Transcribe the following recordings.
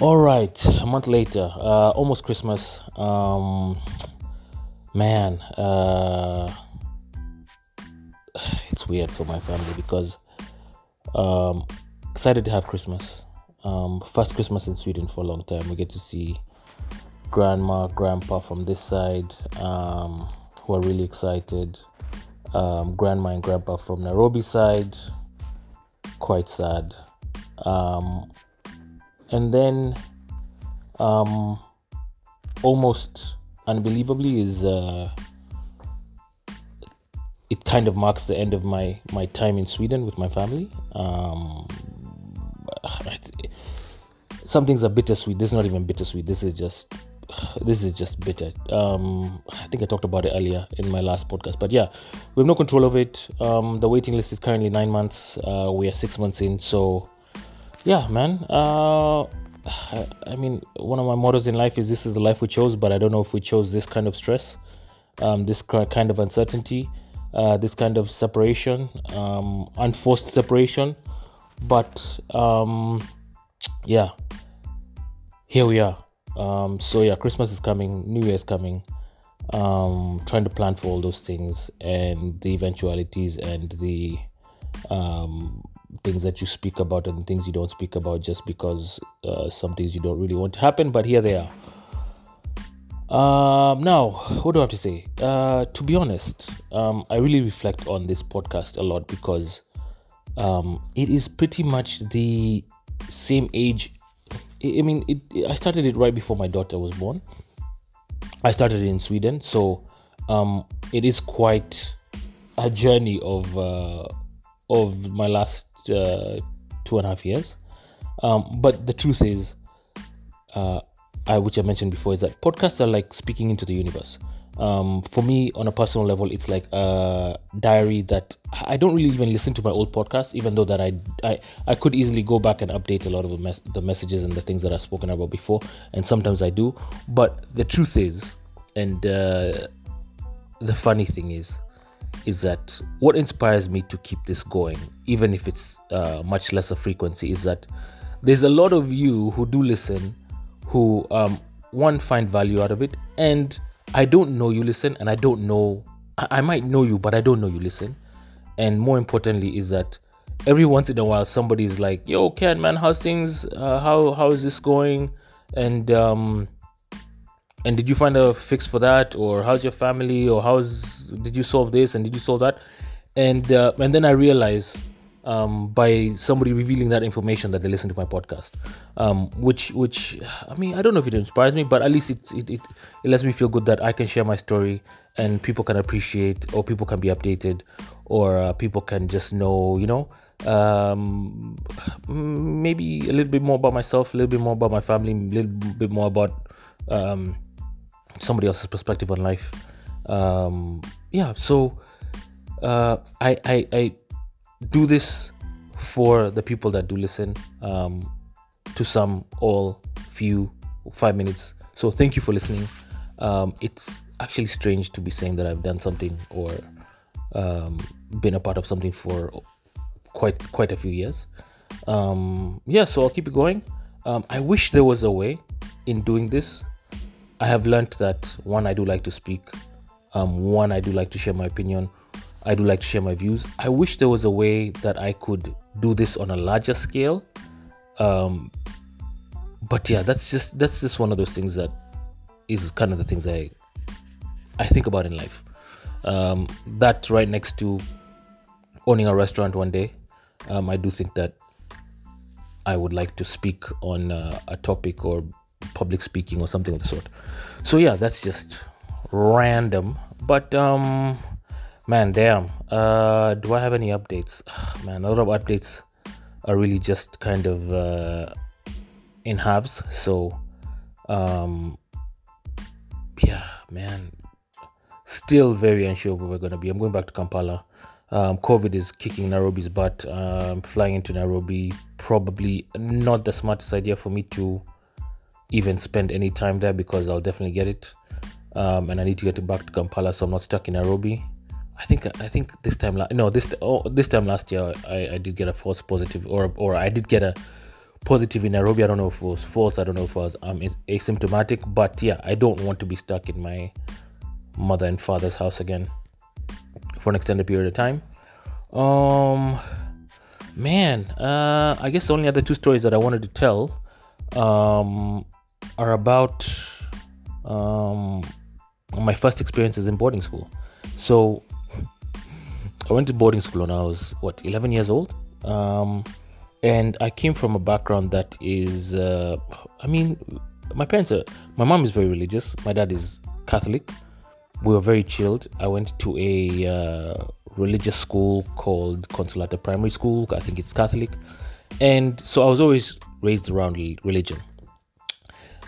All right, a month later, uh, almost Christmas. Um, man, uh, it's weird for my family because um, excited to have Christmas. Um, first Christmas in Sweden for a long time. We get to see grandma, grandpa from this side, um, who are really excited. Um, grandma and grandpa from Nairobi side, quite sad. Um, and then um, almost unbelievably is uh, it kind of marks the end of my my time in Sweden with my family. Um, are bittersweet. This is not even bittersweet. This is just this is just bitter. Um, I think I talked about it earlier in my last podcast, but yeah, we have no control of it. Um, the waiting list is currently nine months. Uh, we are six months in, so yeah, man. Uh, I, mean, one of my mottos in life is this is the life we chose, but I don't know if we chose this kind of stress, um, this kind of uncertainty, uh, this kind of separation, um, unforced separation. But um, yeah, here we are. Um, so yeah, Christmas is coming, New Year is coming. Um, trying to plan for all those things and the eventualities and the um, things that you speak about and things you don't speak about just because uh, some things you don't really want to happen, but here they are. Um, now, what do I have to say? Uh, to be honest, um, I really reflect on this podcast a lot because um, it is pretty much the same age. I mean, it, I started it right before my daughter was born. I started it in Sweden, so um, it is quite a journey of uh, of my last uh, two and a half years. Um, but the truth is, uh, I, which I mentioned before, is that podcasts are like speaking into the universe. Um, for me, on a personal level, it's like a diary that I don't really even listen to my old podcasts, even though that I I, I could easily go back and update a lot of the, mes- the messages and the things that I've spoken about before, and sometimes I do. But the truth is, and uh, the funny thing is, is that what inspires me to keep this going, even if it's uh, much lesser frequency, is that there's a lot of you who do listen, who um, one find value out of it, and I don't know you listen, and I don't know, I, I might know you, but I don't know you listen, and more importantly is that every once in a while somebody is like, "Yo, Ken, man, how's things? Uh, how how is this going?" and um, and did you find a fix for that? Or how's your family? Or how's did you solve this? And did you solve that? And uh, and then i realized um, by somebody revealing that information that they listen to my podcast um, which which i mean i don't know if it inspires me but at least it, it, it, it lets me feel good that i can share my story and people can appreciate or people can be updated or uh, people can just know you know? Um, maybe a little bit more about myself a little bit more about my family a little bit more about um, somebody else's perspective on life. Um, yeah, so uh, I, I, I do this for the people that do listen. Um, to some, all, few, five minutes. So thank you for listening. Um, it's actually strange to be saying that I've done something or um, been a part of something for quite quite a few years. Um, yeah, so I'll keep it going. Um, I wish there was a way in doing this I have learned that one, I do like to speak. Um, one, I do like to share my opinion. I do like to share my views. I wish there was a way that I could do this on a larger scale. Um, but yeah, that's just that's just one of those things that is kind of the things I I think about in life. Um, that right next to owning a restaurant one day, um, I do think that I would like to speak on uh, a topic or public speaking or something of the sort. So yeah, that's just random. But um man, damn. Uh do I have any updates? Man, a lot of updates are really just kind of uh in halves. So um yeah, man. Still very unsure where we're gonna be. I'm going back to Kampala. Um, COVID is kicking Nairobi's butt. Um, flying into Nairobi probably not the smartest idea for me to even spend any time there because I'll definitely get it. Um, and I need to get back to Kampala, so I'm not stuck in Nairobi. I think I think this time no this oh, this time last year I, I did get a false positive or or I did get a positive in Nairobi. I don't know if it was false. I don't know if I was um, asymptomatic. But yeah, I don't want to be stuck in my mother and father's house again for an extended period of time. Um, man, uh, I guess the only other two stories that I wanted to tell um, are about um, my first experiences in boarding school. So I went to boarding school when I was what 11 years old. Um, and I came from a background that is, uh, I mean, my parents are, my mom is very religious, my dad is Catholic. We were very chilled. I went to a uh, religious school called Consolata Primary School. I think it's Catholic. And so I was always raised around religion.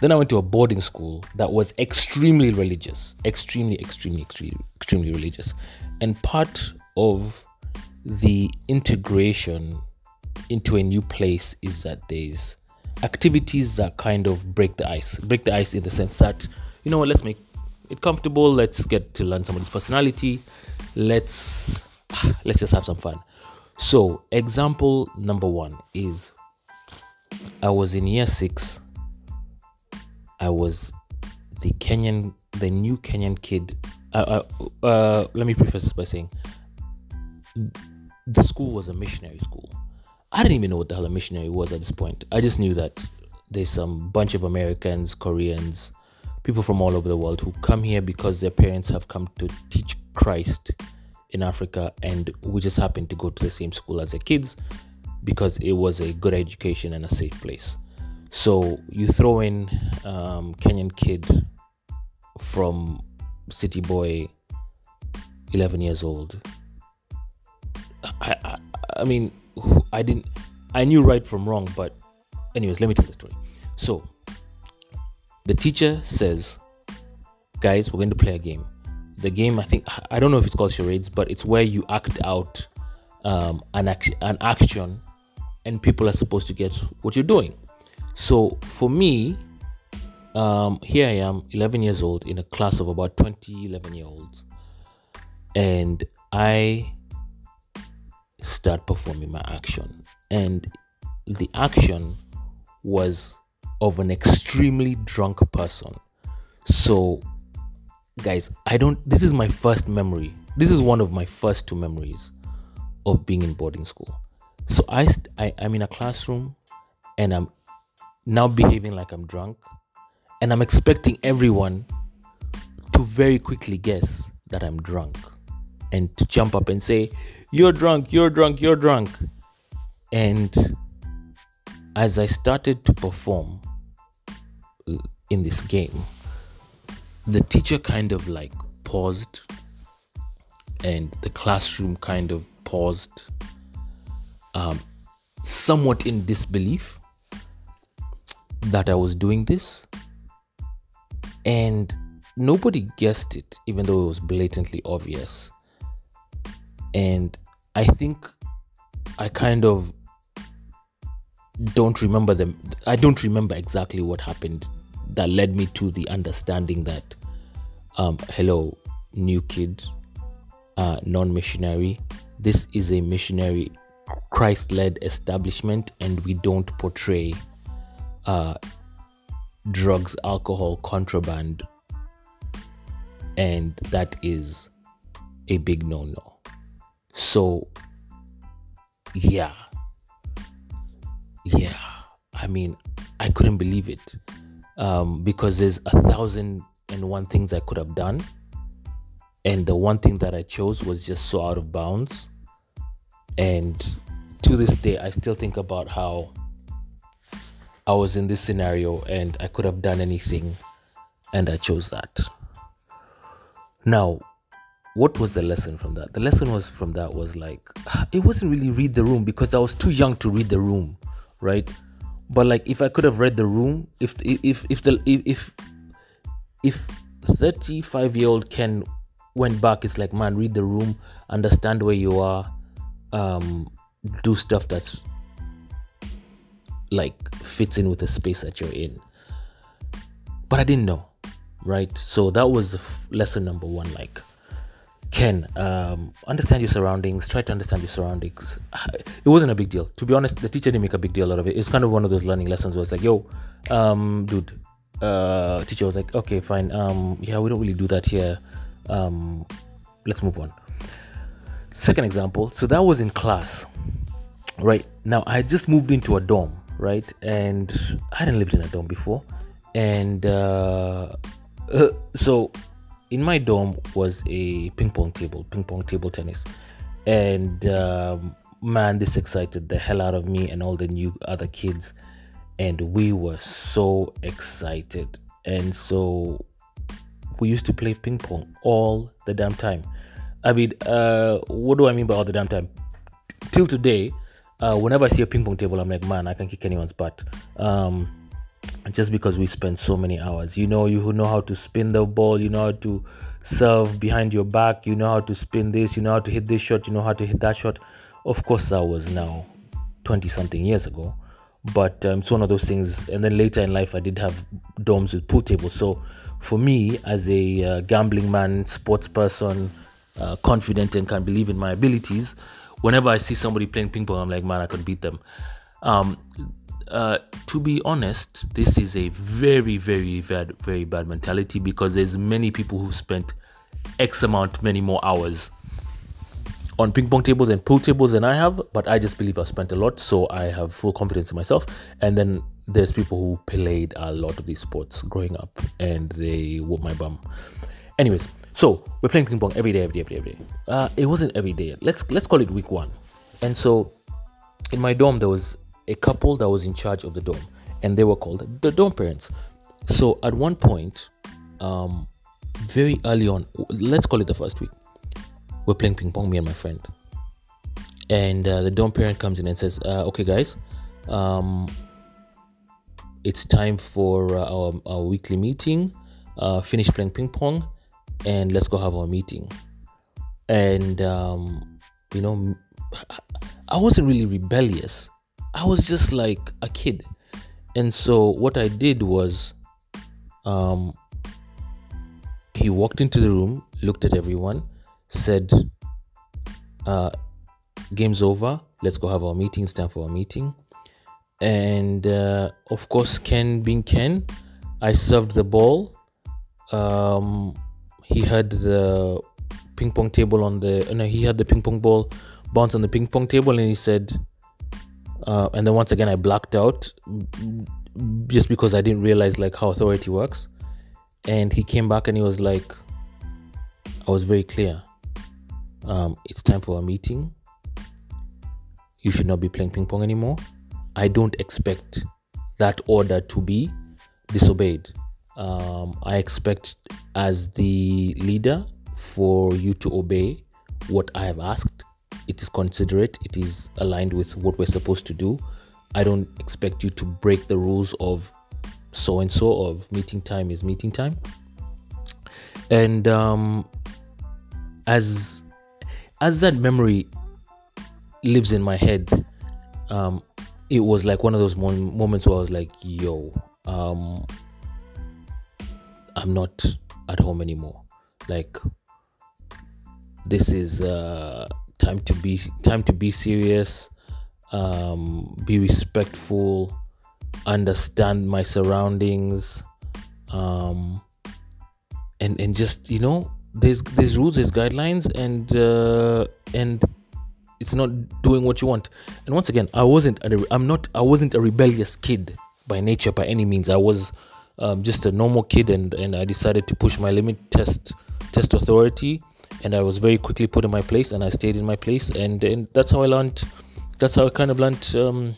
Then I went to a boarding school that was extremely religious, extremely, extremely, extremely, extremely religious. And part of the integration into a new place is that there's activities that kind of break the ice. Break the ice in the sense that, you know what, let's make it comfortable. Let's get to learn somebody's personality. Let's let's just have some fun. So, example number one is I was in year six. I was the Kenyan, the new Kenyan kid. Uh, uh, uh, let me preface this by saying the school was a missionary school. I didn't even know what the hell a missionary was at this point. I just knew that there's some bunch of Americans, Koreans, people from all over the world who come here because their parents have come to teach Christ in Africa, and we just happened to go to the same school as their kids because it was a good education and a safe place. So you throw in um, Kenyan kid from city boy, 11 years old. I, I, I mean, I didn't, I knew right from wrong, but anyways, let me tell the story. So the teacher says, guys, we're going to play a game. The game, I think, I don't know if it's called charades, but it's where you act out um, an, act- an action and people are supposed to get what you're doing. So for me, um, here I am, 11 years old, in a class of about 20, 11 year olds, and I start performing my action. And the action was of an extremely drunk person. So, guys, I don't, this is my first memory. This is one of my first two memories of being in boarding school. So, I, I I'm in a classroom and I'm now behaving like I'm drunk. And I'm expecting everyone to very quickly guess that I'm drunk and to jump up and say, You're drunk, you're drunk, you're drunk. And as I started to perform in this game, the teacher kind of like paused and the classroom kind of paused, um, somewhat in disbelief that I was doing this. And nobody guessed it, even though it was blatantly obvious and I think I kind of don't remember them. I don't remember exactly what happened that led me to the understanding that, um, hello, new kid, uh, non missionary. This is a missionary, Christ led establishment, and we don't portray uh, drugs, alcohol, contraband, and that is a big no no. So, yeah. Yeah. I mean, I couldn't believe it um, because there's a thousand and one things I could have done. And the one thing that I chose was just so out of bounds. And to this day, I still think about how I was in this scenario and I could have done anything and I chose that. Now, what was the lesson from that? The lesson was from that was like it wasn't really read the room because I was too young to read the room, right? But like if I could have read the room, if if if the if if 35 year old Ken went back, it's like man, read the room, understand where you are, um, do stuff that's like fits in with the space that you're in. But I didn't know, right? So that was lesson number one. Like Ken, um, understand your surroundings. Try to understand your surroundings. It wasn't a big deal. To be honest, the teacher didn't make a big deal out of it. It's kind of one of those learning lessons where it's like, yo, um, dude, uh, teacher was like, okay, fine. Um, yeah, we don't really do that here. Um, let's move on. Second example. So that was in class, right? Now I just moved into a dorm, right? And I hadn't lived in a dorm before. And uh, uh, so in my dorm was a ping pong table, ping pong table tennis. And um, man, this excited the hell out of me and all the new other kids. And we were so excited. And so we used to play ping pong all the damn time. I mean, uh, what do I mean by all the damn time? Till today, uh, whenever I see a ping pong table, I'm like, man, I can kick anyone's butt. Um, just because we spend so many hours. You know, you know how to spin the ball, you know how to serve behind your back, you know how to spin this, you know how to hit this shot, you know how to hit that shot. Of course, that was now 20 something years ago, but um, it's one of those things. And then later in life, I did have dorms with pool tables. So for me, as a uh, gambling man, sports person, uh, confident and can believe in my abilities, whenever I see somebody playing ping pong, I'm like, man, I could beat them. Um, uh, to be honest, this is a very, very bad, very bad mentality because there's many people who spent X amount, many more hours on ping pong tables and pool tables than I have, but I just believe I've spent a lot, so I have full confidence in myself. And then there's people who played a lot of these sports growing up, and they whoop my bum. Anyways, so we're playing ping pong every day, every day, every day, every day. Uh, it wasn't every day. Let's let's call it week one. And so in my dorm there was a couple that was in charge of the dorm, and they were called the dorm parents. So at one point, um, very early on, let's call it the first week, we're playing ping pong, me and my friend. And uh, the dorm parent comes in and says, uh, "Okay, guys, um, it's time for uh, our, our, weekly meeting. Uh, finish playing ping pong, and let's go have our meeting." And um, you know, I wasn't really rebellious I was just like a kid. And so what I did was um, he walked into the room, looked at everyone, said, uh, Game's over. Let's go have our meeting. It's time for our meeting. And uh, of course, Ken being Ken, I served the ball. Um, he had the ping pong table on the, no, he had the ping pong ball bounce on the ping pong table and he said, uh, and then once again I blacked out just because I didn't realize like how authority works. And he came back and he was like, I was very clear. Um, it's time for a meeting. You should not be playing ping pong anymore. I don't expect that order to be disobeyed. Um, I expect, as the leader, for you to obey what I have asked it is considerate, it is aligned with what we're supposed to do. I don't expect you to break the rules of so and so of meeting time is meeting time. And um, as as that memory lives in my head, um, it was like one of those moments where I was like, "Yo, um, I'm not at home anymore. Like, this is uh, time to be time to be serious um, be respectful understand my surroundings um, and and just you know there's there's rules there's guidelines and uh, and it's not doing what you want and once again i wasn't a, i'm not i wasn't a rebellious kid by nature by any means i was um, just a normal kid and and i decided to push my limit test test authority and I was very quickly put in my place, and I stayed in my place, and, and that's how I learned. That's how I kind of learned um,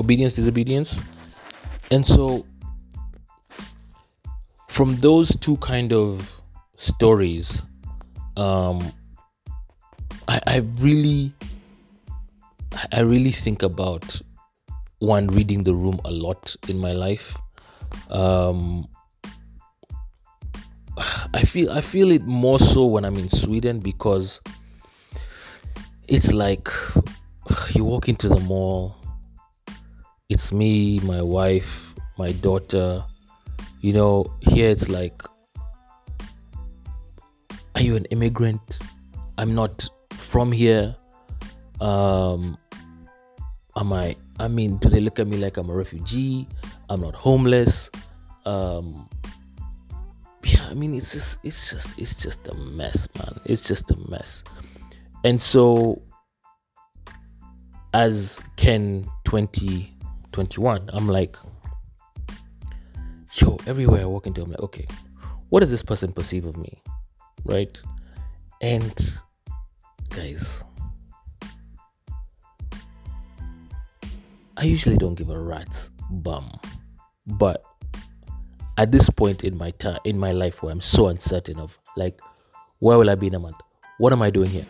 obedience, disobedience, and so from those two kind of stories, um, I, I really, I really think about one reading the room a lot in my life. Um, I feel I feel it more so when I'm in Sweden because it's like you walk into the mall it's me my wife my daughter you know here it's like are you an immigrant? I'm not from here. Um, am I? I mean, do they look at me like I'm a refugee? I'm not homeless. Um, yeah, I mean, it's just, it's just, it's just a mess, man. It's just a mess. And so, as Ken 2021, I'm like, yo, everywhere I walk into, I'm like, okay, what does this person perceive of me? Right? And guys, I usually don't give a rat's bum, but at this point in my time in my life where I'm so uncertain of like, where will I be in a month? What am I doing here?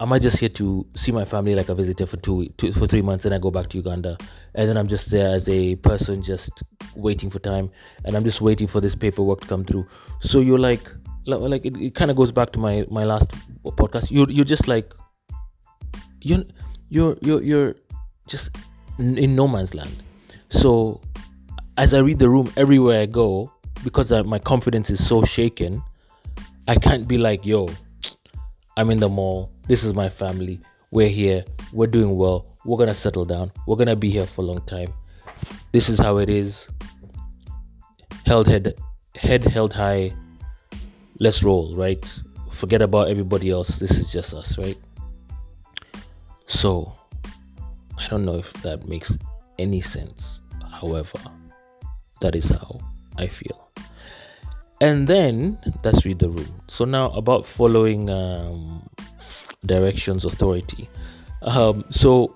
am I just here to see my family like a visitor for two, two for three months and I go back to Uganda and then I'm just there as a person just waiting for time and I'm just waiting for this paperwork to come through. So you're like like it, it kind of goes back to my my last podcast. You you're just like you're you're you're you're just in no man's land. So as I read the room everywhere I go because I, my confidence is so shaken, I can't be like yo I'm in the mall. This is my family. We're here. We're doing well. We're going to settle down. We're going to be here for a long time. This is how it is. Held head, head held high. Let's roll, right? Forget about everybody else. This is just us, right? So, I don't know if that makes any sense. However, that is how I feel. And then let's read the rule. So now about following um, directions authority. Um, so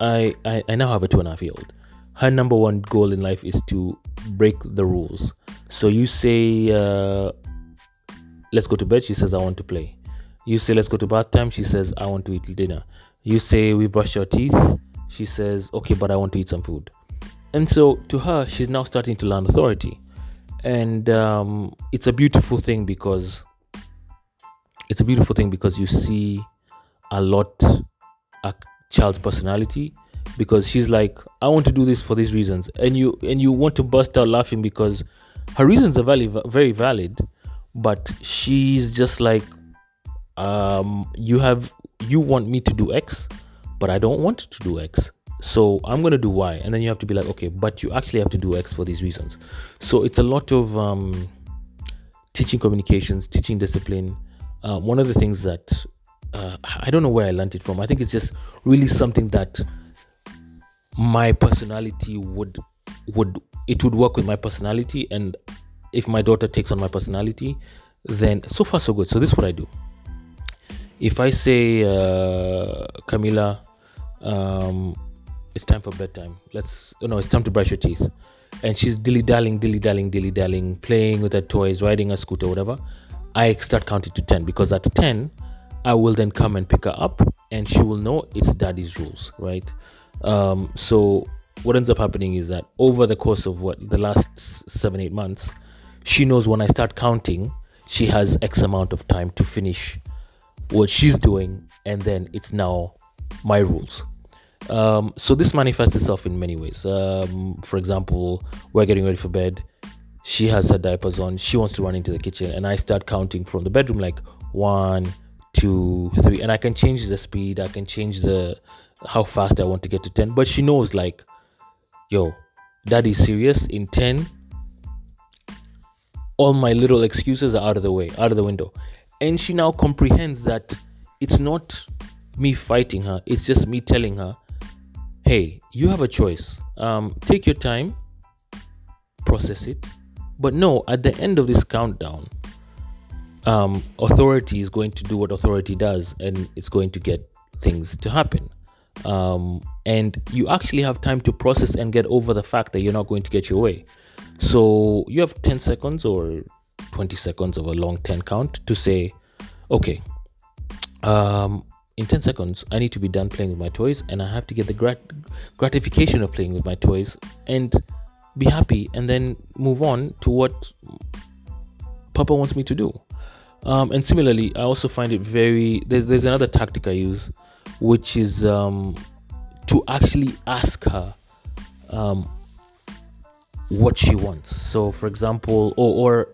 I, I i now have a two and a half year old her number one goal in life is to break the rules. So you say uh, let's go to bed she says i want to play. You say let's go to bath time she says i want to eat dinner. You say we brush our teeth she says okay but i want to eat some food and so to her she's now starting to learn authority. And um, it's a beautiful thing because it's a beautiful thing because you see a lot a child's personality because she's like i want to do this for these reasons. And you and you want to burst out laughing because her reasons are very very valid but she's just like um, you have you want me to do x but i don't want to do x so i'm going to do y and then you have to be like okay but you actually have to do x for these reasons. So it's a lot of um, teaching communications teaching discipline. Uh, one of the things that uh, i don't know where i learned it from. I think it's just really something that my personality would would it would work with my personality. And if my daughter takes on my personality then so far so good. So this is what i do. If i say uh, camila um, it's time for bedtime. Let's, oh no, it's time to brush your teeth. And she's dilly dallying, dilly dallying, dilly dallying, playing with her toys, riding a scooter, whatever. I start counting to 10 because at 10, I will then come and pick her up and she will know it's daddy's rules, right? Um, so what ends up happening is that over the course of what the last seven, eight months, she knows when I start counting, she has X amount of time to finish what she's doing, and then it's now my rules. Um, so this manifests itself in many ways. Um, for example, we're getting ready for bed. She has her diapers on. She wants to run into the kitchen, and I start counting from the bedroom like one, two, three, and I can change the speed. I can change the how fast I want to get to ten. But she knows like, yo, daddy's serious. In ten, all my little excuses are out of the way, out of the window, and she now comprehends that it's not me fighting her. It's just me telling her hey, you have a choice. Um, take your time, process it. But no, at the end of this countdown, um, authority is going to do what authority does and it's going to get things to happen. Um, and you actually have time to process and get over the fact that you're not going to get your way. So you have 10 seconds or 20 seconds of a long 10 count to say, okay, um, in 10 seconds i need to be done playing with my toys and i have to get the grat- gratification of playing with my toys and be happy and then move on to what papa wants me to do um, and similarly i also find it very there's, there's another tactic i use which is um, to actually ask her um, what she wants so for example or, or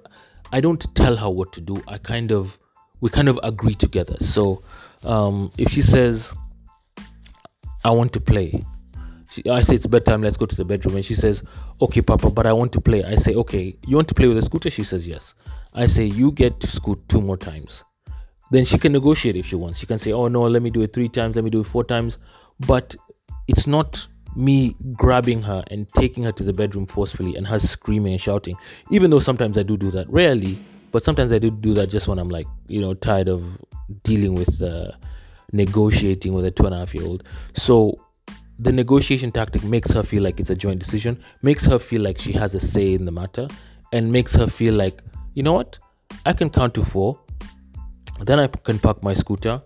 I don't tell her what to do. I kind of we kind of agree together. So um, if she says I want to play, she, I say it's bedtime. Let's go to the bedroom, and she says, "Okay, Papa, but I want to play." I say, "Okay, you want to play with the scooter?" She says, "Yes." I say, "You get to scoot two more times." Then she can negotiate if she wants. She can say, "Oh no, let me do it three times. Let me do it four times," but it's not me grabbing her and taking her to the bedroom forcefully and her screaming and shouting. Even though sometimes I do do that, rarely, but sometimes I do do that just when I'm like, you know, tired of dealing with uh, negotiating with a two and a half year old. So the negotiation tactic makes her feel like it's a joint decision, makes her feel like she has a say in the matter, and makes her feel like, you know what, I can count to four, then I can park my scooter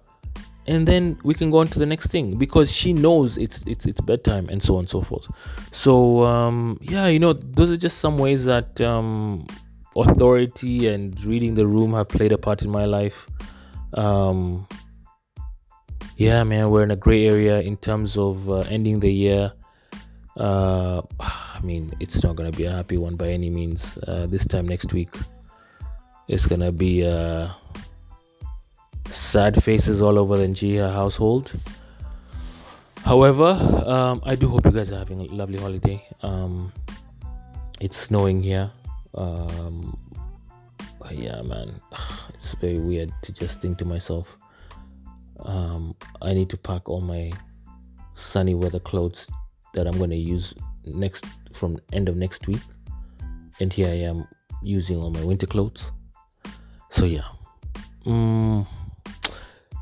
and then we can go on to the next thing because she knows it's it's it's bedtime and so on and so forth. So um, yeah you know those are just some ways that um, authority and reading the room have played a part in my life um, yeah man we're in a gray area in terms of uh, ending the year uh, i mean it's not gonna be a happy one by any means uh, this time next week it's gonna be uh, sad faces all over the Njia household. However, um, I do hope you guys are having a lovely holiday. Um, it's snowing here. Um, yeah, man, it's very weird to just think to myself, um, I need to pack all my sunny weather clothes that I'm going to use next from end of next week, and here I am using all my winter clothes. So yeah. Mm,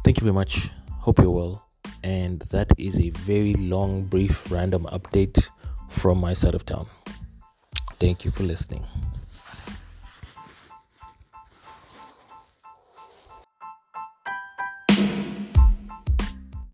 Thank you very much. Hope you're well. And that is a very long, brief, random update from my side of town. Thank you for listening.